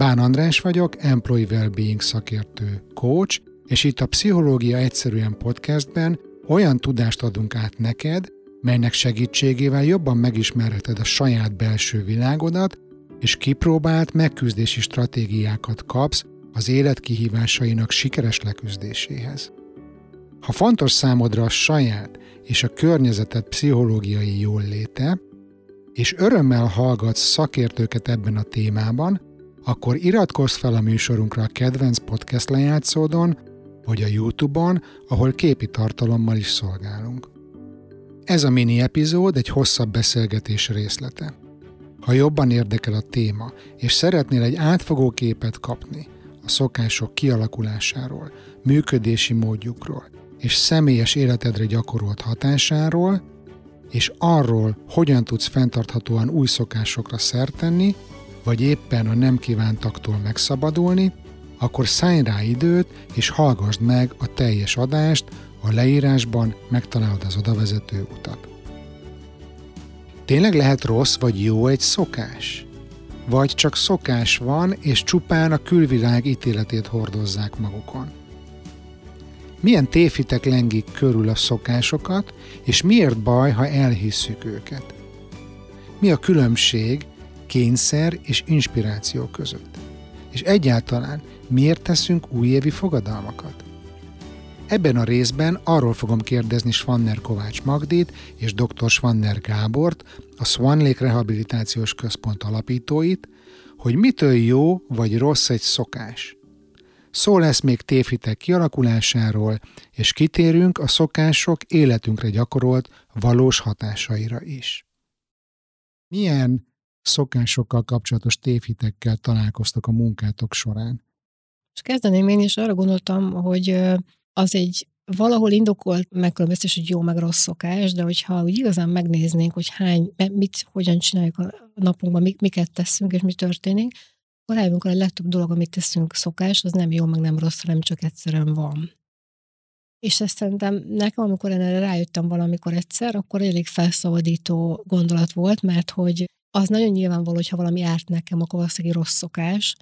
Bán András vagyok, Employee Wellbeing szakértő, coach, és itt a Pszichológia Egyszerűen podcastben olyan tudást adunk át neked, melynek segítségével jobban megismerheted a saját belső világodat, és kipróbált megküzdési stratégiákat kapsz az élet kihívásainak sikeres leküzdéséhez. Ha fontos számodra a saját és a környezeted pszichológiai jól léte, és örömmel hallgatsz szakértőket ebben a témában, akkor iratkozz fel a műsorunkra a kedvenc podcast lejátszódon, vagy a YouTube-on, ahol képi tartalommal is szolgálunk. Ez a mini epizód egy hosszabb beszélgetés részlete. Ha jobban érdekel a téma, és szeretnél egy átfogó képet kapni a szokások kialakulásáról, működési módjukról és személyes életedre gyakorolt hatásáról, és arról, hogyan tudsz fenntarthatóan új szokásokra szert tenni, vagy éppen a nem kívántaktól megszabadulni, akkor szállj rá időt, és hallgassd meg a teljes adást, a leírásban megtalálod az odavezető utat. Tényleg lehet rossz vagy jó egy szokás? Vagy csak szokás van, és csupán a külvilág ítéletét hordozzák magukon? Milyen tévhitek lengik körül a szokásokat, és miért baj, ha elhisszük őket? Mi a különbség kényszer és inspiráció között? És egyáltalán miért teszünk újévi fogadalmakat? Ebben a részben arról fogom kérdezni Svanner Kovács Magdit és dr. Svanner Gábort, a Swan Lake Rehabilitációs Központ alapítóit, hogy mitől jó vagy rossz egy szokás – Szó lesz még tévhitek kialakulásáról, és kitérünk a szokások életünkre gyakorolt valós hatásaira is. Milyen szokásokkal kapcsolatos tévhitekkel találkoztak a munkátok során? És kezdeném én is arra gondoltam, hogy az egy valahol indokolt megkülönböztetés, hogy jó meg rossz szokás, de hogyha úgy igazán megnéznénk, hogy hány, mit, hogyan csináljuk a napunkban, miket teszünk és mi történik, akkor rájövünk, hogy a legtöbb dolog, amit teszünk szokás, az nem jó, meg nem rossz, hanem csak egyszerűen van. És ezt szerintem nekem, amikor én erre rájöttem valamikor egyszer, akkor elég felszabadító gondolat volt, mert hogy az nagyon nyilvánvaló, hogyha valami árt nekem, akkor valószínűleg rossz szokás,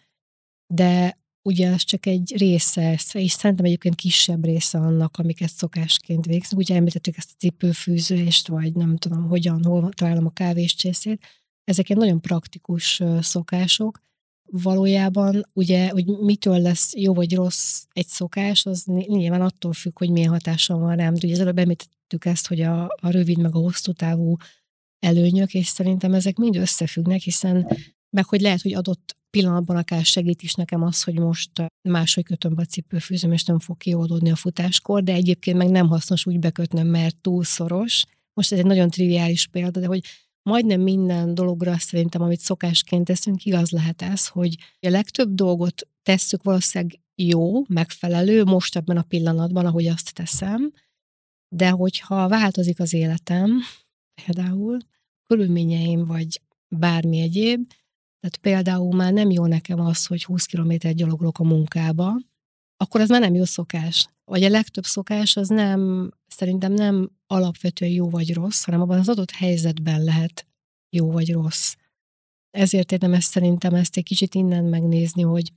de ugye ez csak egy része, és szerintem egyébként kisebb része annak, amiket szokásként végzünk. Ugye említettük ezt a cipőfűzést, vagy nem tudom, hogyan, hol találom a kávéscsészét. Ezek egy nagyon praktikus szokások, valójában ugye, hogy mitől lesz jó vagy rossz egy szokás, az nyilván attól függ, hogy milyen hatással van rám. Ugye előbb említettük ezt, hogy a, a rövid meg a hosszú távú előnyök, és szerintem ezek mind összefüggnek, hiszen meg hogy lehet, hogy adott pillanatban akár segít is nekem az, hogy most máshogy kötöm be a cipőfűzöm, és nem fog kioldódni a futáskor, de egyébként meg nem hasznos úgy bekötnöm, mert túl szoros. Most ez egy nagyon triviális példa, de hogy majdnem minden dologra szerintem, amit szokásként teszünk, igaz lehet ez, hogy a legtöbb dolgot tesszük valószínűleg jó, megfelelő, most ebben a pillanatban, ahogy azt teszem, de hogyha változik az életem, például körülményeim, vagy bármi egyéb, tehát például már nem jó nekem az, hogy 20 kilométer gyalogolok a munkába, akkor az már nem jó szokás. Vagy a legtöbb szokás az nem, szerintem nem alapvetően jó vagy rossz, hanem abban az adott helyzetben lehet jó vagy rossz. Ezért érdemes szerintem ezt egy kicsit innen megnézni, hogy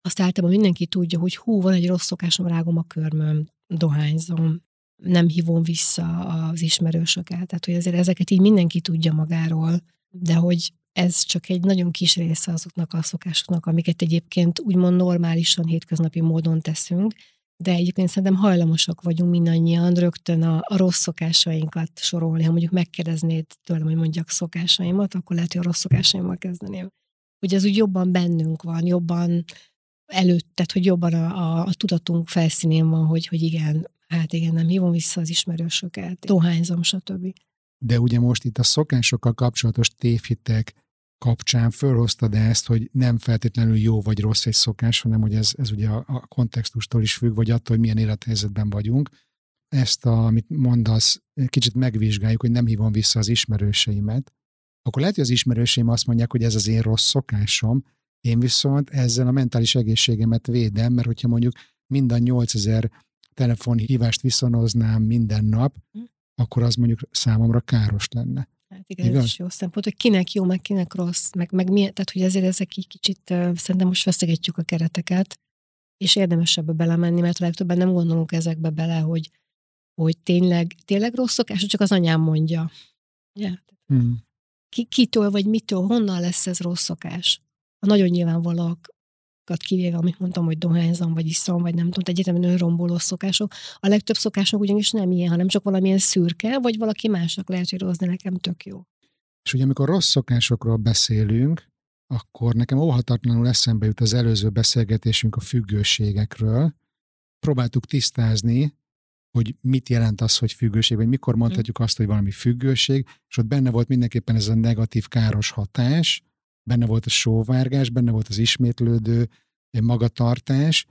azt általában mindenki tudja, hogy hú, van egy rossz szokásom, rágom a körmöm, dohányzom, nem hívom vissza az ismerősöket. Tehát, hogy azért ezeket így mindenki tudja magáról, de hogy ez csak egy nagyon kis része azoknak a szokásoknak, amiket egyébként úgymond normálisan, hétköznapi módon teszünk, de egyébként szerintem hajlamosak vagyunk mindannyian rögtön a, a rossz szokásainkat sorolni. Ha mondjuk megkérdeznéd tőlem, hogy mondjak szokásaimat, akkor lehet, hogy a rossz szokásaimmal kezdeném. Ugye ez úgy jobban bennünk van, jobban előtt, tehát hogy jobban a, a, a tudatunk felszínén van, hogy, hogy igen, hát igen, nem hívom vissza az ismerősöket, dohányzom, stb. De ugye most itt a szokásokkal kapcsolatos tévhitek kapcsán fölhoztad ezt, hogy nem feltétlenül jó vagy rossz egy szokás, hanem hogy ez, ez ugye a, a kontextustól is függ, vagy attól, hogy milyen élethelyzetben vagyunk. Ezt, a, amit mondasz, kicsit megvizsgáljuk, hogy nem hívom vissza az ismerőseimet, akkor lehet, hogy az ismerőseim azt mondják, hogy ez az én rossz szokásom, én viszont ezzel a mentális egészségemet védem, mert hogyha mondjuk mind a 8000 telefonhívást viszonoznám minden nap, hm. akkor az mondjuk számomra káros lenne. Hát igen, Igaz? ez is jó szempont, hogy kinek jó, meg kinek rossz, meg, meg milyen, tehát hogy ezért ezek így kicsit szerintem most feszegetjük a kereteket, és érdemes ebbe belemenni, mert a legtöbben nem gondolunk ezekbe bele, hogy, hogy tényleg, tényleg rossz szokás, csak az anyám mondja. Yeah. Hmm. Ki, kitől vagy mitől, honnan lesz ez rossz szokás? A nagyon nyilvánvalóak kivéve, amit mondtam, hogy dohányzom, vagy iszom, vagy nem tudom, egyetemen önromboló szokások. A legtöbb szokások ugyanis nem ilyen, hanem csak valamilyen szürke, vagy valaki másnak lehet, de nekem tök jó. És ugye amikor rossz szokásokról beszélünk, akkor nekem óhatatlanul eszembe jut az előző beszélgetésünk a függőségekről. Próbáltuk tisztázni, hogy mit jelent az, hogy függőség, vagy mikor mondhatjuk azt, hogy valami függőség, és ott benne volt mindenképpen ez a negatív, káros hatás, benne volt a sóvárgás, benne volt az ismétlődő magatartás.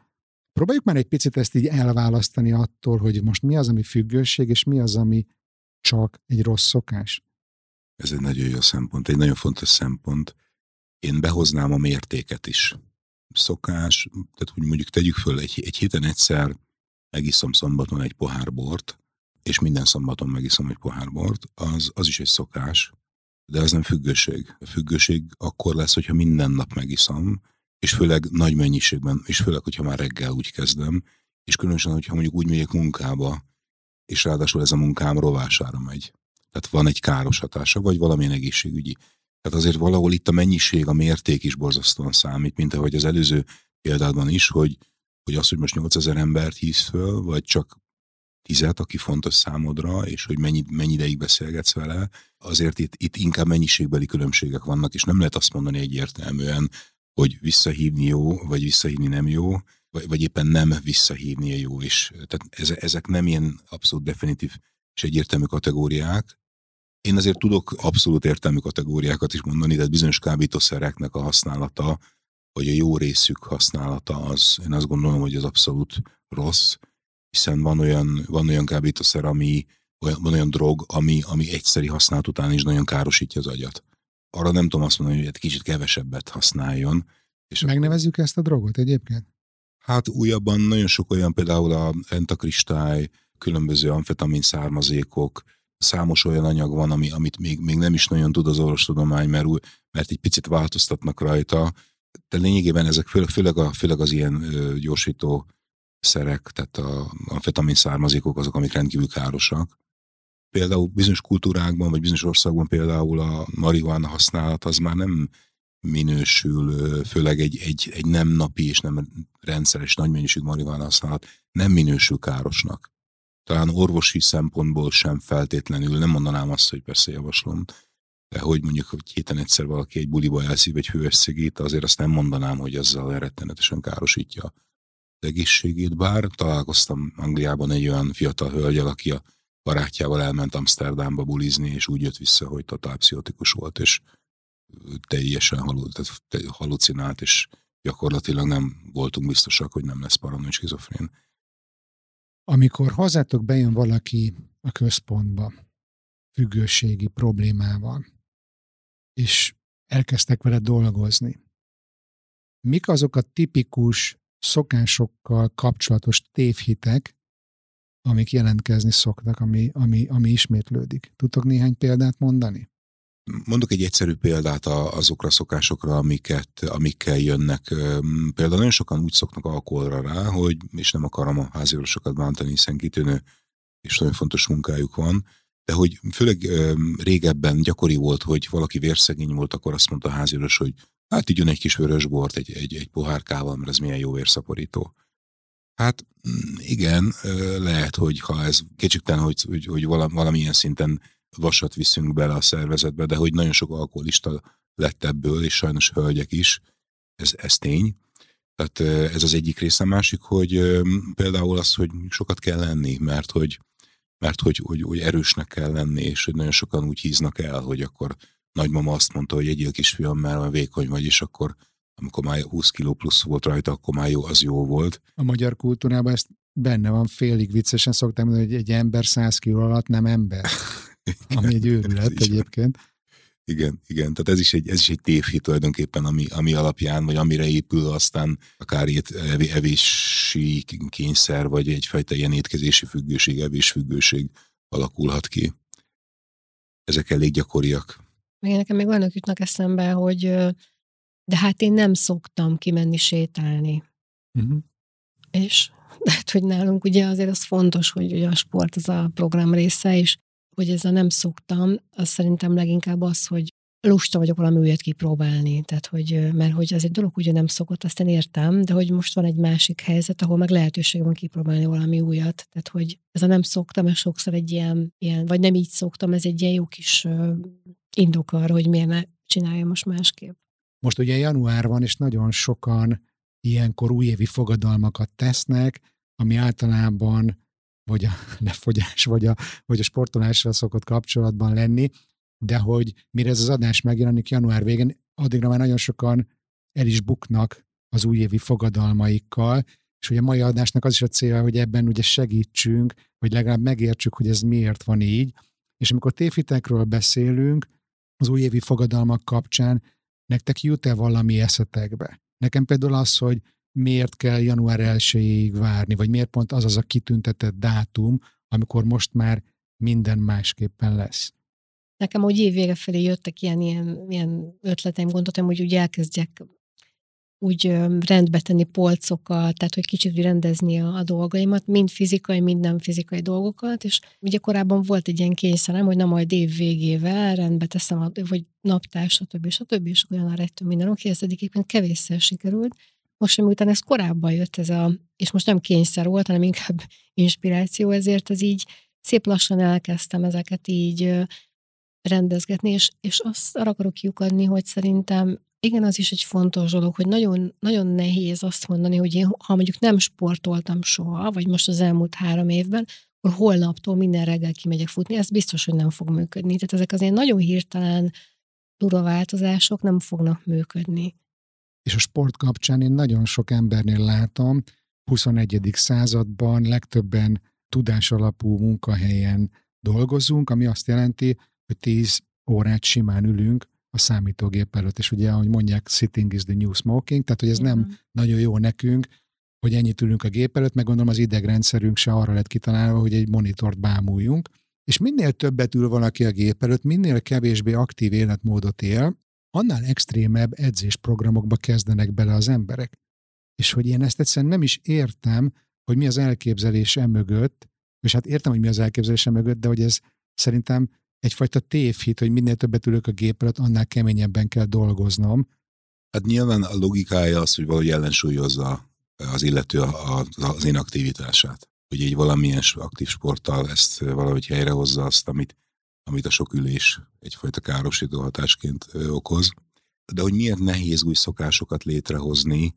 Próbáljuk már egy picit ezt így elválasztani attól, hogy most mi az, ami függőség, és mi az, ami csak egy rossz szokás. Ez egy nagyon jó szempont, egy nagyon fontos szempont. Én behoznám a mértéket is. Szokás, tehát hogy mondjuk tegyük föl, egy, egy héten egyszer megiszom szombaton egy pohár bort, és minden szombaton megiszom egy pohár bort, az, az is egy szokás, de ez nem függőség. A függőség akkor lesz, hogyha minden nap megiszom, és főleg nagy mennyiségben, és főleg, hogyha már reggel úgy kezdem, és különösen, hogyha mondjuk úgy megyek munkába, és ráadásul ez a munkám rovására megy. Tehát van egy káros hatása, vagy valamilyen egészségügyi. Tehát azért valahol itt a mennyiség, a mérték is borzasztóan számít, mint ahogy az előző példádban is, hogy, hogy az, hogy most 8000 embert hívsz föl, vagy csak tizet, aki fontos számodra, és hogy mennyi, mennyi ideig beszélgetsz vele, azért itt, itt inkább mennyiségbeli különbségek vannak, és nem lehet azt mondani egyértelműen, hogy visszahívni jó, vagy visszahívni nem jó, vagy, vagy éppen nem visszahívni a jó is. Tehát ezek nem ilyen abszolút definitív és egyértelmű kategóriák. Én azért tudok abszolút értelmű kategóriákat is mondani, tehát bizonyos kábítószereknek a használata, vagy a jó részük használata, az én azt gondolom, hogy ez abszolút rossz, hiszen van olyan, van olyan kábítószer, ami, olyan, van olyan drog, ami, ami egyszeri használat után is nagyon károsítja az agyat. Arra nem tudom azt mondani, hogy egy kicsit kevesebbet használjon. És Megnevezzük ezt a drogot egyébként? Hát újabban nagyon sok olyan, például a rentakristály, különböző amfetamin származékok, számos olyan anyag van, ami, amit még, még nem is nagyon tud az orvostudomány, mert, mert egy picit változtatnak rajta, de lényegében ezek fő, főleg, a, főleg az ilyen ö, gyorsító szerek, tehát a amfetamin származékok azok, amik rendkívül károsak. Például bizonyos kultúrákban, vagy bizonyos országban például a marihuana használat az már nem minősül, főleg egy, egy, egy nem napi és nem rendszeres nagy mennyiség marihuana használat nem minősül károsnak. Talán orvosi szempontból sem feltétlenül, nem mondanám azt, hogy persze javaslom, de hogy mondjuk, hogy héten egyszer valaki egy buliba elszív egy hűvös szigét, azért azt nem mondanám, hogy azzal rettenetesen károsítja egészségét, bár találkoztam Angliában egy olyan fiatal hölgyel, aki a barátjával elment Amsterdamba bulizni, és úgy jött vissza, hogy totál pszichotikus volt, és teljesen halu, tehát halucinált, és gyakorlatilag nem voltunk biztosak, hogy nem lesz paranoid skizofrén. Amikor hozzátok bejön valaki a központba függőségi problémával, és elkezdtek vele dolgozni, mik azok a tipikus szokásokkal kapcsolatos tévhitek, amik jelentkezni szoktak, ami, ami, ami ismétlődik. Tudtok néhány példát mondani? Mondok egy egyszerű példát azokra a szokásokra, amiket, amikkel jönnek. Például nagyon sokan úgy szoknak alkoholra rá, hogy, és nem akarom a háziorvosokat bántani, hiszen kitűnő és nagyon fontos munkájuk van, de hogy főleg régebben gyakori volt, hogy valaki vérszegény volt, akkor azt mondta a háziorvos, hogy Hát így egy kis vörösbort, egy, egy, egy pohárkával, mert ez milyen jó vérszaporító. Hát mm, igen, lehet, hogy ha ez kétségtelen, hogy, hogy, hogy valamilyen szinten vasat viszünk bele a szervezetbe, de hogy nagyon sok alkoholista lett ebből, és sajnos hölgyek is, ez, ez tény. Tehát ez az egyik része. A másik, hogy például az, hogy sokat kell lenni, mert hogy, mert hogy, hogy, hogy erősnek kell lenni, és hogy nagyon sokan úgy híznak el, hogy akkor nagymama azt mondta, hogy egyél kisfiam, mert vékony vagy, és akkor amikor már 20 kiló plusz volt rajta, akkor már jó, az jó volt. A magyar kultúrában ezt benne van, félig viccesen szoktam mondani, hogy egy ember 100 kiló alatt nem ember. igen, ami egy őrület egyébként. Igen, igen, tehát ez is egy, ez is egy tévhit tulajdonképpen, ami, ami alapján, vagy amire épül aztán akár itt evési kényszer, vagy egyfajta ilyen étkezési függőség, evésfüggőség alakulhat ki. ezek elég gyakoriak. Még nekem még olyanok jutnak eszembe, hogy de hát én nem szoktam kimenni sétálni. Uh-huh. És lehet, hogy nálunk ugye azért az fontos, hogy ugye a sport az a program része, és hogy ez a nem szoktam, az szerintem leginkább az, hogy lusta vagyok valami újat kipróbálni, tehát hogy, mert hogy ez egy dolog ugye nem szokott, azt én értem, de hogy most van egy másik helyzet, ahol meg lehetőség van kipróbálni valami újat, tehát hogy ez a nem szoktam, és sokszor egy ilyen, ilyen vagy nem így szoktam, ez egy ilyen jó kis indok arra, hogy miért ne csinálja most másképp. Most ugye január van, és nagyon sokan ilyenkor újévi fogadalmakat tesznek, ami általában vagy a lefogyás, vagy a, vagy a sportolásra szokott kapcsolatban lenni, de hogy mire ez az adás megjelenik január végén, addigra már nagyon sokan el is buknak az újévi fogadalmaikkal, és ugye a mai adásnak az is a célja, hogy ebben ugye segítsünk, hogy legalább megértsük, hogy ez miért van így, és amikor tévhitekről beszélünk, az újévi fogadalmak kapcsán, nektek jut-e valami eszetekbe? Nekem például az, hogy miért kell január 1 várni, vagy miért pont az az a kitüntetett dátum, amikor most már minden másképpen lesz. Nekem úgy évvége felé jöttek ilyen, ilyen, ilyen ötleteim, gondoltam, hogy úgy elkezdjek úgy rendbe tenni polcokat, tehát hogy kicsit rendezni a, a dolgaimat, mind fizikai, mind nem fizikai dolgokat, és ugye korábban volt egy ilyen kényszerem, hogy na majd év végével rendbe teszem, vagy naptár, stb. stb. és olyan a rettő minden oké, ez egyébként kevésszer sikerült. Most, miután ez korábban jött, ez a, és most nem kényszer volt, hanem inkább inspiráció, ezért ez így szép lassan elkezdtem ezeket így rendezgetni, és, és azt arra akarok kiukadni, hogy szerintem igen, az is egy fontos dolog, hogy nagyon, nagyon nehéz azt mondani, hogy én, ha mondjuk nem sportoltam soha, vagy most az elmúlt három évben, akkor holnaptól minden reggel kimegyek futni, ez biztos, hogy nem fog működni. Tehát ezek az ilyen nagyon hirtelen durva változások nem fognak működni. És a sport kapcsán én nagyon sok embernél látom, 21. században legtöbben tudás alapú munkahelyen dolgozunk, ami azt jelenti, hogy 10 órát simán ülünk a számítógép előtt, és ugye, ahogy mondják, sitting is the new smoking, tehát hogy ez Igen. nem nagyon jó nekünk, hogy ennyit ülünk a gép előtt, meg gondolom az idegrendszerünk se arra lett kitalálva, hogy egy monitort bámuljunk, és minél többet ül valaki a gép előtt, minél kevésbé aktív életmódot él, annál extrémebb edzésprogramokba kezdenek bele az emberek. És hogy én ezt egyszerűen nem is értem, hogy mi az elképzelés mögött, és hát értem, hogy mi az elképzelés mögött, de hogy ez szerintem egyfajta tévhit, hogy minél többet ülök a gép annál keményebben kell dolgoznom. Hát nyilván a logikája az, hogy valahogy ellensúlyozza az illető az inaktivitását. Hogy egy valamilyen aktív sporttal ezt valahogy helyrehozza azt, amit, amit a sok ülés egyfajta károsító hatásként okoz. De hogy miért nehéz új szokásokat létrehozni,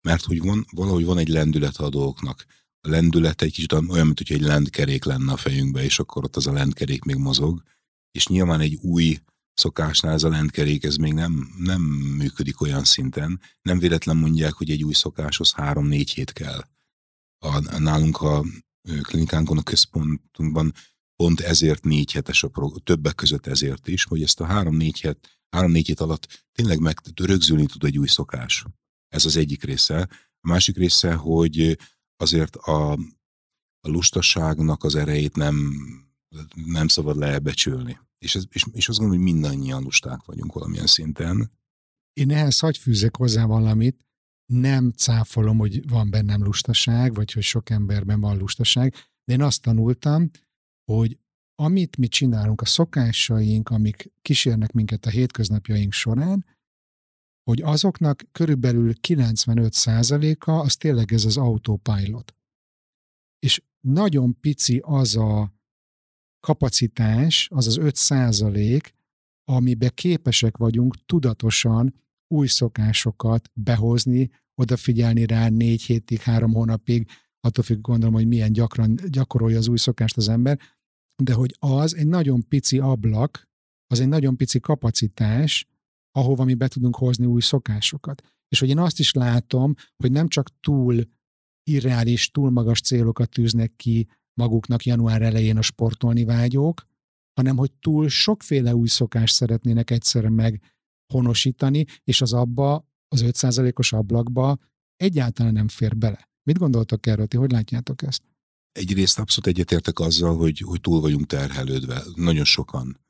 mert hogy van, valahogy van egy lendület a dolgoknak. A lendület egy kicsit olyan, mint hogy egy lendkerék lenne a fejünkbe, és akkor ott az a lendkerék még mozog és nyilván egy új szokásnál ez a lentkerék, ez még nem, nem működik olyan szinten. Nem véletlen mondják, hogy egy új szokáshoz három-négy hét kell. A, nálunk a klinikánkon, a központunkban pont ezért négy hetes a program, többek között ezért is, hogy ezt a három-négy hét, három-négy hét alatt tényleg meg rögzülni tud egy új szokás. Ez az egyik része. A másik része, hogy azért a, a lustaságnak az erejét nem nem szabad lebecsülni. És, ez, és, és azt gondolom, hogy mindannyian lusták vagyunk valamilyen szinten. Én ehhez hagy fűzek hozzá valamit, nem cáfolom, hogy van bennem lustaság, vagy hogy sok emberben van lustaság, de én azt tanultam, hogy amit mi csinálunk, a szokásaink, amik kísérnek minket a hétköznapjaink során, hogy azoknak körülbelül 95%-a az tényleg ez az autopilot. És nagyon pici az a kapacitás, az az 5 százalék, amiben képesek vagyunk tudatosan új szokásokat behozni, odafigyelni rá négy hétig, három hónapig, attól függ gondolom, hogy milyen gyakran gyakorolja az új szokást az ember, de hogy az egy nagyon pici ablak, az egy nagyon pici kapacitás, ahova mi be tudunk hozni új szokásokat. És hogy én azt is látom, hogy nem csak túl irreális, túl magas célokat tűznek ki maguknak január elején a sportolni vágyók, hanem hogy túl sokféle új szokást szeretnének egyszerre meghonosítani, és az abba, az 5%-os ablakba egyáltalán nem fér bele. Mit gondoltok erről? Ti hogy látjátok ezt? Egyrészt abszolút egyetértek azzal, hogy, hogy túl vagyunk terhelődve. Nagyon sokan.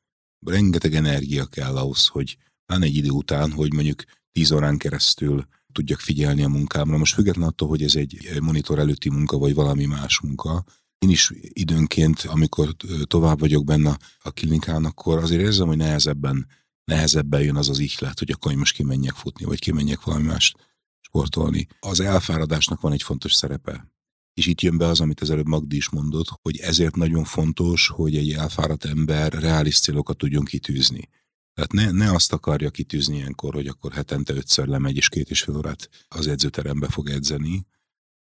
rengeteg energia kell ahhoz, hogy már egy idő után, hogy mondjuk 10 órán keresztül tudjak figyelni a munkámra. Most független attól, hogy ez egy monitor előtti munka, vagy valami más munka, én is időnként, amikor tovább vagyok benne a klinikán, akkor azért érzem, hogy nehezebben, nehezebben jön az az ihlet, hogy akkor most kimenjek futni, vagy kimenjek valami más sportolni. Az elfáradásnak van egy fontos szerepe. És itt jön be az, amit az előbb Magdi is mondott, hogy ezért nagyon fontos, hogy egy elfáradt ember reális célokat tudjon kitűzni. Tehát ne, ne azt akarja kitűzni ilyenkor, hogy akkor hetente ötször lemegy és két és fél órát az edzőterembe fog edzeni,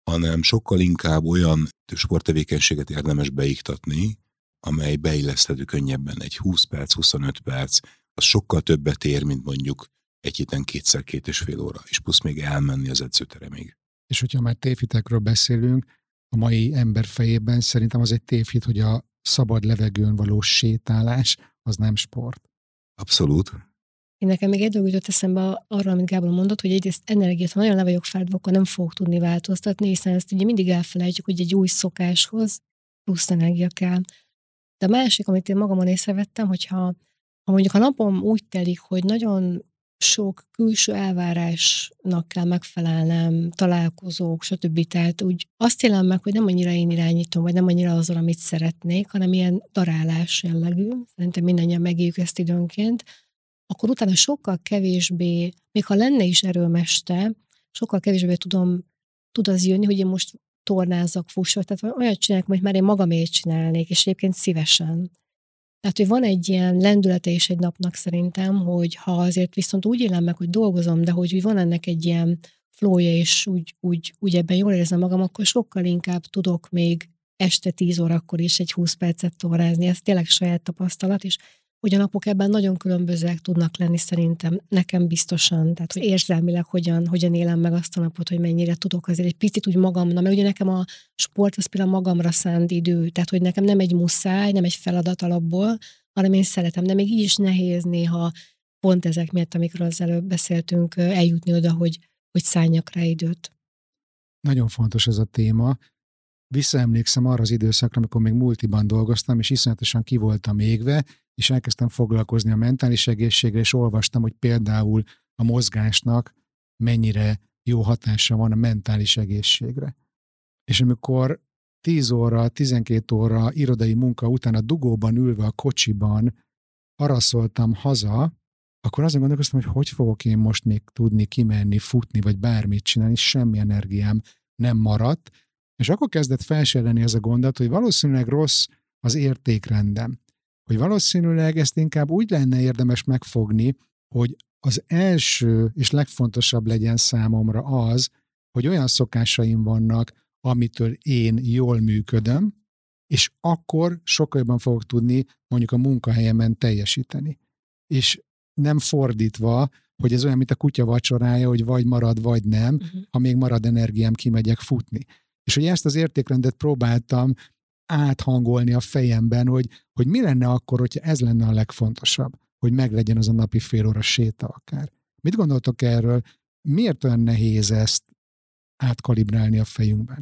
hanem sokkal inkább olyan sporttevékenységet érdemes beiktatni, amely beilleszthető könnyebben. Egy 20 perc, 25 perc, az sokkal többet ér, mint mondjuk egy héten kétszer két és fél óra, és plusz még elmenni az edzőteremig. És hogyha már tévhitekről beszélünk, a mai ember fejében szerintem az egy tévhit, hogy a szabad levegőn való sétálás az nem sport. Abszolút. Én nekem még egy dolog jutott eszembe arra, amit Gábor mondott, hogy egyrészt energiát, ha nagyon le vagyok fáradva, akkor nem fogok tudni változtatni, hiszen ezt ugye mindig elfelejtjük, hogy egy új szokáshoz plusz energia kell. De a másik, amit én magamon észrevettem, hogyha ha mondjuk a napom úgy telik, hogy nagyon sok külső elvárásnak kell megfelelnem, találkozók, stb. Tehát úgy azt élem meg, hogy nem annyira én irányítom, vagy nem annyira azon, amit szeretnék, hanem ilyen darálás jellegű. Szerintem mindannyian megéljük ezt időnként. Akkor utána sokkal kevésbé, még ha lenne is erőmeste, sokkal kevésbé tudom, tud az jönni, hogy én most tornázok, fussak, tehát olyat csinálok, hogy már én magamért csinálnék, és egyébként szívesen. Tehát, hogy van egy ilyen lendülete is egy napnak szerintem, hogy ha azért viszont úgy élem meg, hogy dolgozom, de hogy van ennek egy ilyen flója, és úgy, úgy, úgy ebben jól érzem magam, akkor sokkal inkább tudok még este 10 órakor is egy 20 percet torrázni. Ez tényleg saját tapasztalat, és hogy a napok ebben nagyon különbözőek tudnak lenni szerintem, nekem biztosan, tehát hogy érzelmileg hogyan, hogyan élem meg azt a napot, hogy mennyire tudok azért egy picit úgy magamnak, mert ugye nekem a sport az például magamra szánt idő, tehát hogy nekem nem egy muszáj, nem egy feladat alapból, hanem én szeretem, de még így is nehéz néha pont ezek miatt, amikről az előbb beszéltünk, eljutni oda, hogy, hogy szálljak rá időt. Nagyon fontos ez a téma. Visszaemlékszem arra az időszakra, amikor még multiban dolgoztam, és iszonyatosan ki voltam égve, és elkezdtem foglalkozni a mentális egészségre, és olvastam, hogy például a mozgásnak mennyire jó hatása van a mentális egészségre. És amikor 10 óra, 12 óra irodai munka után a dugóban ülve a kocsiban araszoltam haza, akkor azon gondolkoztam, hogy hogy fogok én most még tudni kimenni, futni, vagy bármit csinálni, semmi energiám nem maradt, és akkor kezdett felsejleni ez a gondot, hogy valószínűleg rossz az értékrendem hogy valószínűleg ezt inkább úgy lenne érdemes megfogni, hogy az első és legfontosabb legyen számomra az, hogy olyan szokásaim vannak, amitől én jól működöm, és akkor sokkal jobban fogok tudni mondjuk a munkahelyemen teljesíteni. És nem fordítva, hogy ez olyan, mint a kutya vacsorája, hogy vagy marad, vagy nem, uh-huh. ha még marad energiám, kimegyek futni. És hogy ezt az értékrendet próbáltam áthangolni a fejemben, hogy, hogy mi lenne akkor, hogyha ez lenne a legfontosabb, hogy meglegyen az a napi fél óra séta akár. Mit gondoltok erről? Miért olyan nehéz ezt átkalibrálni a fejünkben?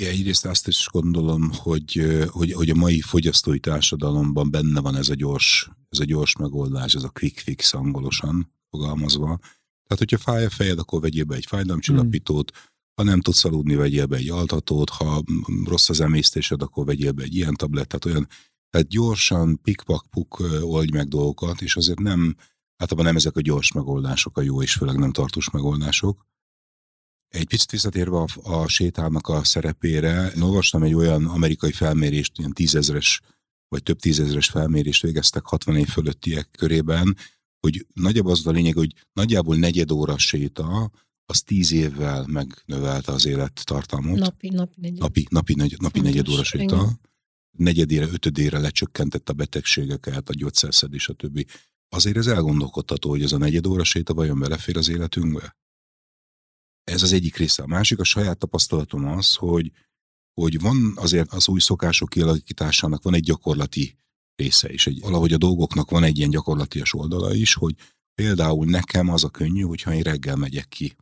Ja, egyrészt azt is gondolom, hogy, hogy, hogy a mai fogyasztói társadalomban benne van ez a gyors, ez a gyors megoldás, ez a quick fix angolosan fogalmazva. Tehát, hogyha fáj a fejed, akkor vegyél be egy fájdalomcsillapítót, hmm ha nem tudsz aludni, vegyél be egy altatót, ha rossz az emésztésed, akkor vegyél be egy ilyen tablettát, olyan, tehát gyorsan, pikpak-puk oldj meg dolgokat, és azért nem, általában nem ezek a gyors megoldások a jó, és főleg nem tartós megoldások. Egy picit visszatérve a, a sétálnak a szerepére, én olvastam egy olyan amerikai felmérést, ilyen tízezres vagy több tízezres felmérést végeztek 60 év fölöttiek körében, hogy nagyobb az a lényeg, hogy nagyjából negyed óra séta, az tíz évvel megnövelte az élettartamot. Napi, napi negyed. Napi, napi, negy, napi negyed óra séta. Negyedére, ötödére lecsökkentett a betegségeket, a gyógyszerszedés, a többi. Azért ez elgondolkodható, hogy ez a negyed óra séta vajon belefér az életünkbe? Ez az egyik része. A másik, a saját tapasztalatom az, hogy, hogy van azért az új szokások kialakításának van egy gyakorlati része is. Egy, valahogy a dolgoknak van egy ilyen gyakorlatias oldala is, hogy például nekem az a könnyű, hogyha én reggel megyek ki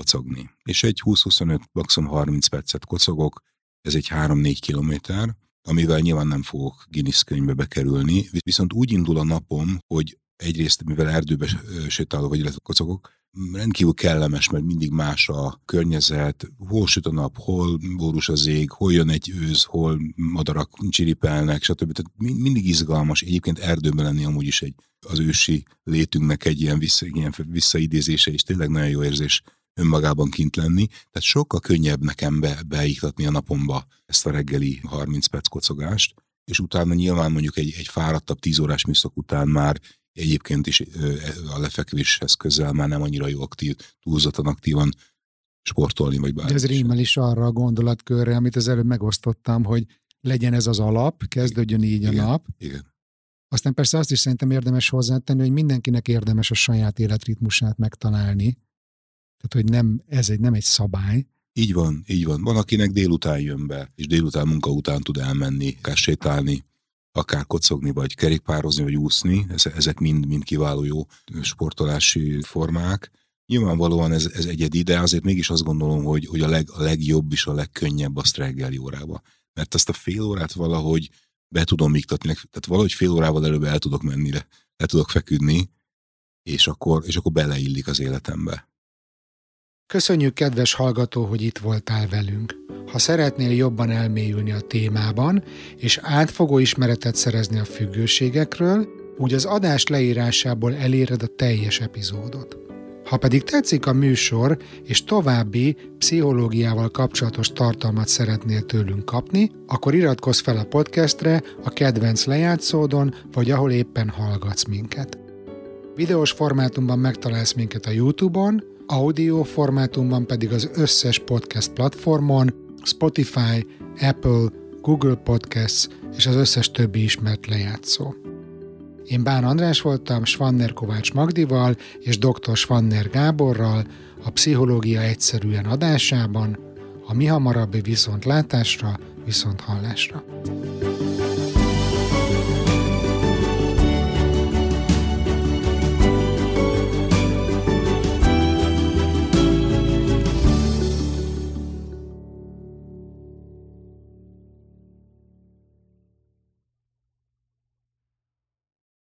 kocogni. És egy 20-25, maximum 30 percet kocogok, ez egy 3-4 kilométer, amivel nyilván nem fogok Guinness könyvbe bekerülni, viszont úgy indul a napom, hogy egyrészt, mivel erdőbe sétálok, vagy illetve kocogok, rendkívül kellemes, mert mindig más a környezet, hol süt a nap, hol borús az ég, hol jön egy őz, hol madarak csiripelnek, stb. Tehát mindig izgalmas. Egyébként erdőben lenni amúgy is egy, az ősi létünknek egy ilyen, vissza, ilyen visszaidézése, és tényleg nagyon jó érzés önmagában kint lenni. Tehát sokkal könnyebb nekem be, beiktatni a napomba ezt a reggeli 30 perc kocogást, és utána nyilván mondjuk egy, egy fáradtabb 10 órás műszak után már egyébként is a lefekvéshez közel már nem annyira jó aktív, túlzottan aktívan sportolni, vagy bármi. De ez rímel is arra a gondolatkörre, amit az előbb megosztottam, hogy legyen ez az alap, kezdődjön így igen, a nap. Igen. Aztán persze azt is szerintem érdemes hozzátenni, hogy mindenkinek érdemes a saját életritmusát megtalálni. Tehát, hogy nem, ez egy, nem egy szabály. Így van, így van. Van, akinek délután jön be, és délután munka után tud elmenni, akár sétálni, akár kocogni, vagy kerékpározni, vagy úszni, ezek mind, mind kiváló jó sportolási formák. Nyilvánvalóan ez, ez egyedi, de azért mégis azt gondolom, hogy, hogy a, leg, a legjobb és a legkönnyebb azt reggeli órába. Mert azt a fél órát valahogy be tudom iktatni, tehát valahogy fél órával előbb el tudok menni, le, le tudok feküdni, és akkor, és akkor beleillik az életembe. Köszönjük, kedves hallgató, hogy itt voltál velünk. Ha szeretnél jobban elmélyülni a témában, és átfogó ismeretet szerezni a függőségekről, úgy az adás leírásából eléred a teljes epizódot. Ha pedig tetszik a műsor, és további pszichológiával kapcsolatos tartalmat szeretnél tőlünk kapni, akkor iratkozz fel a podcastre, a kedvenc lejátszódon, vagy ahol éppen hallgatsz minket. Videós formátumban megtalálsz minket a YouTube-on, audio formátumban pedig az összes podcast platformon, Spotify, Apple, Google Podcasts és az összes többi ismert lejátszó. Én Bán András voltam Svanner Kovács Magdival és dr. Svanner Gáborral a Pszichológia egyszerűen adásában, a mi hamarabbi viszont látásra, viszont hallásra.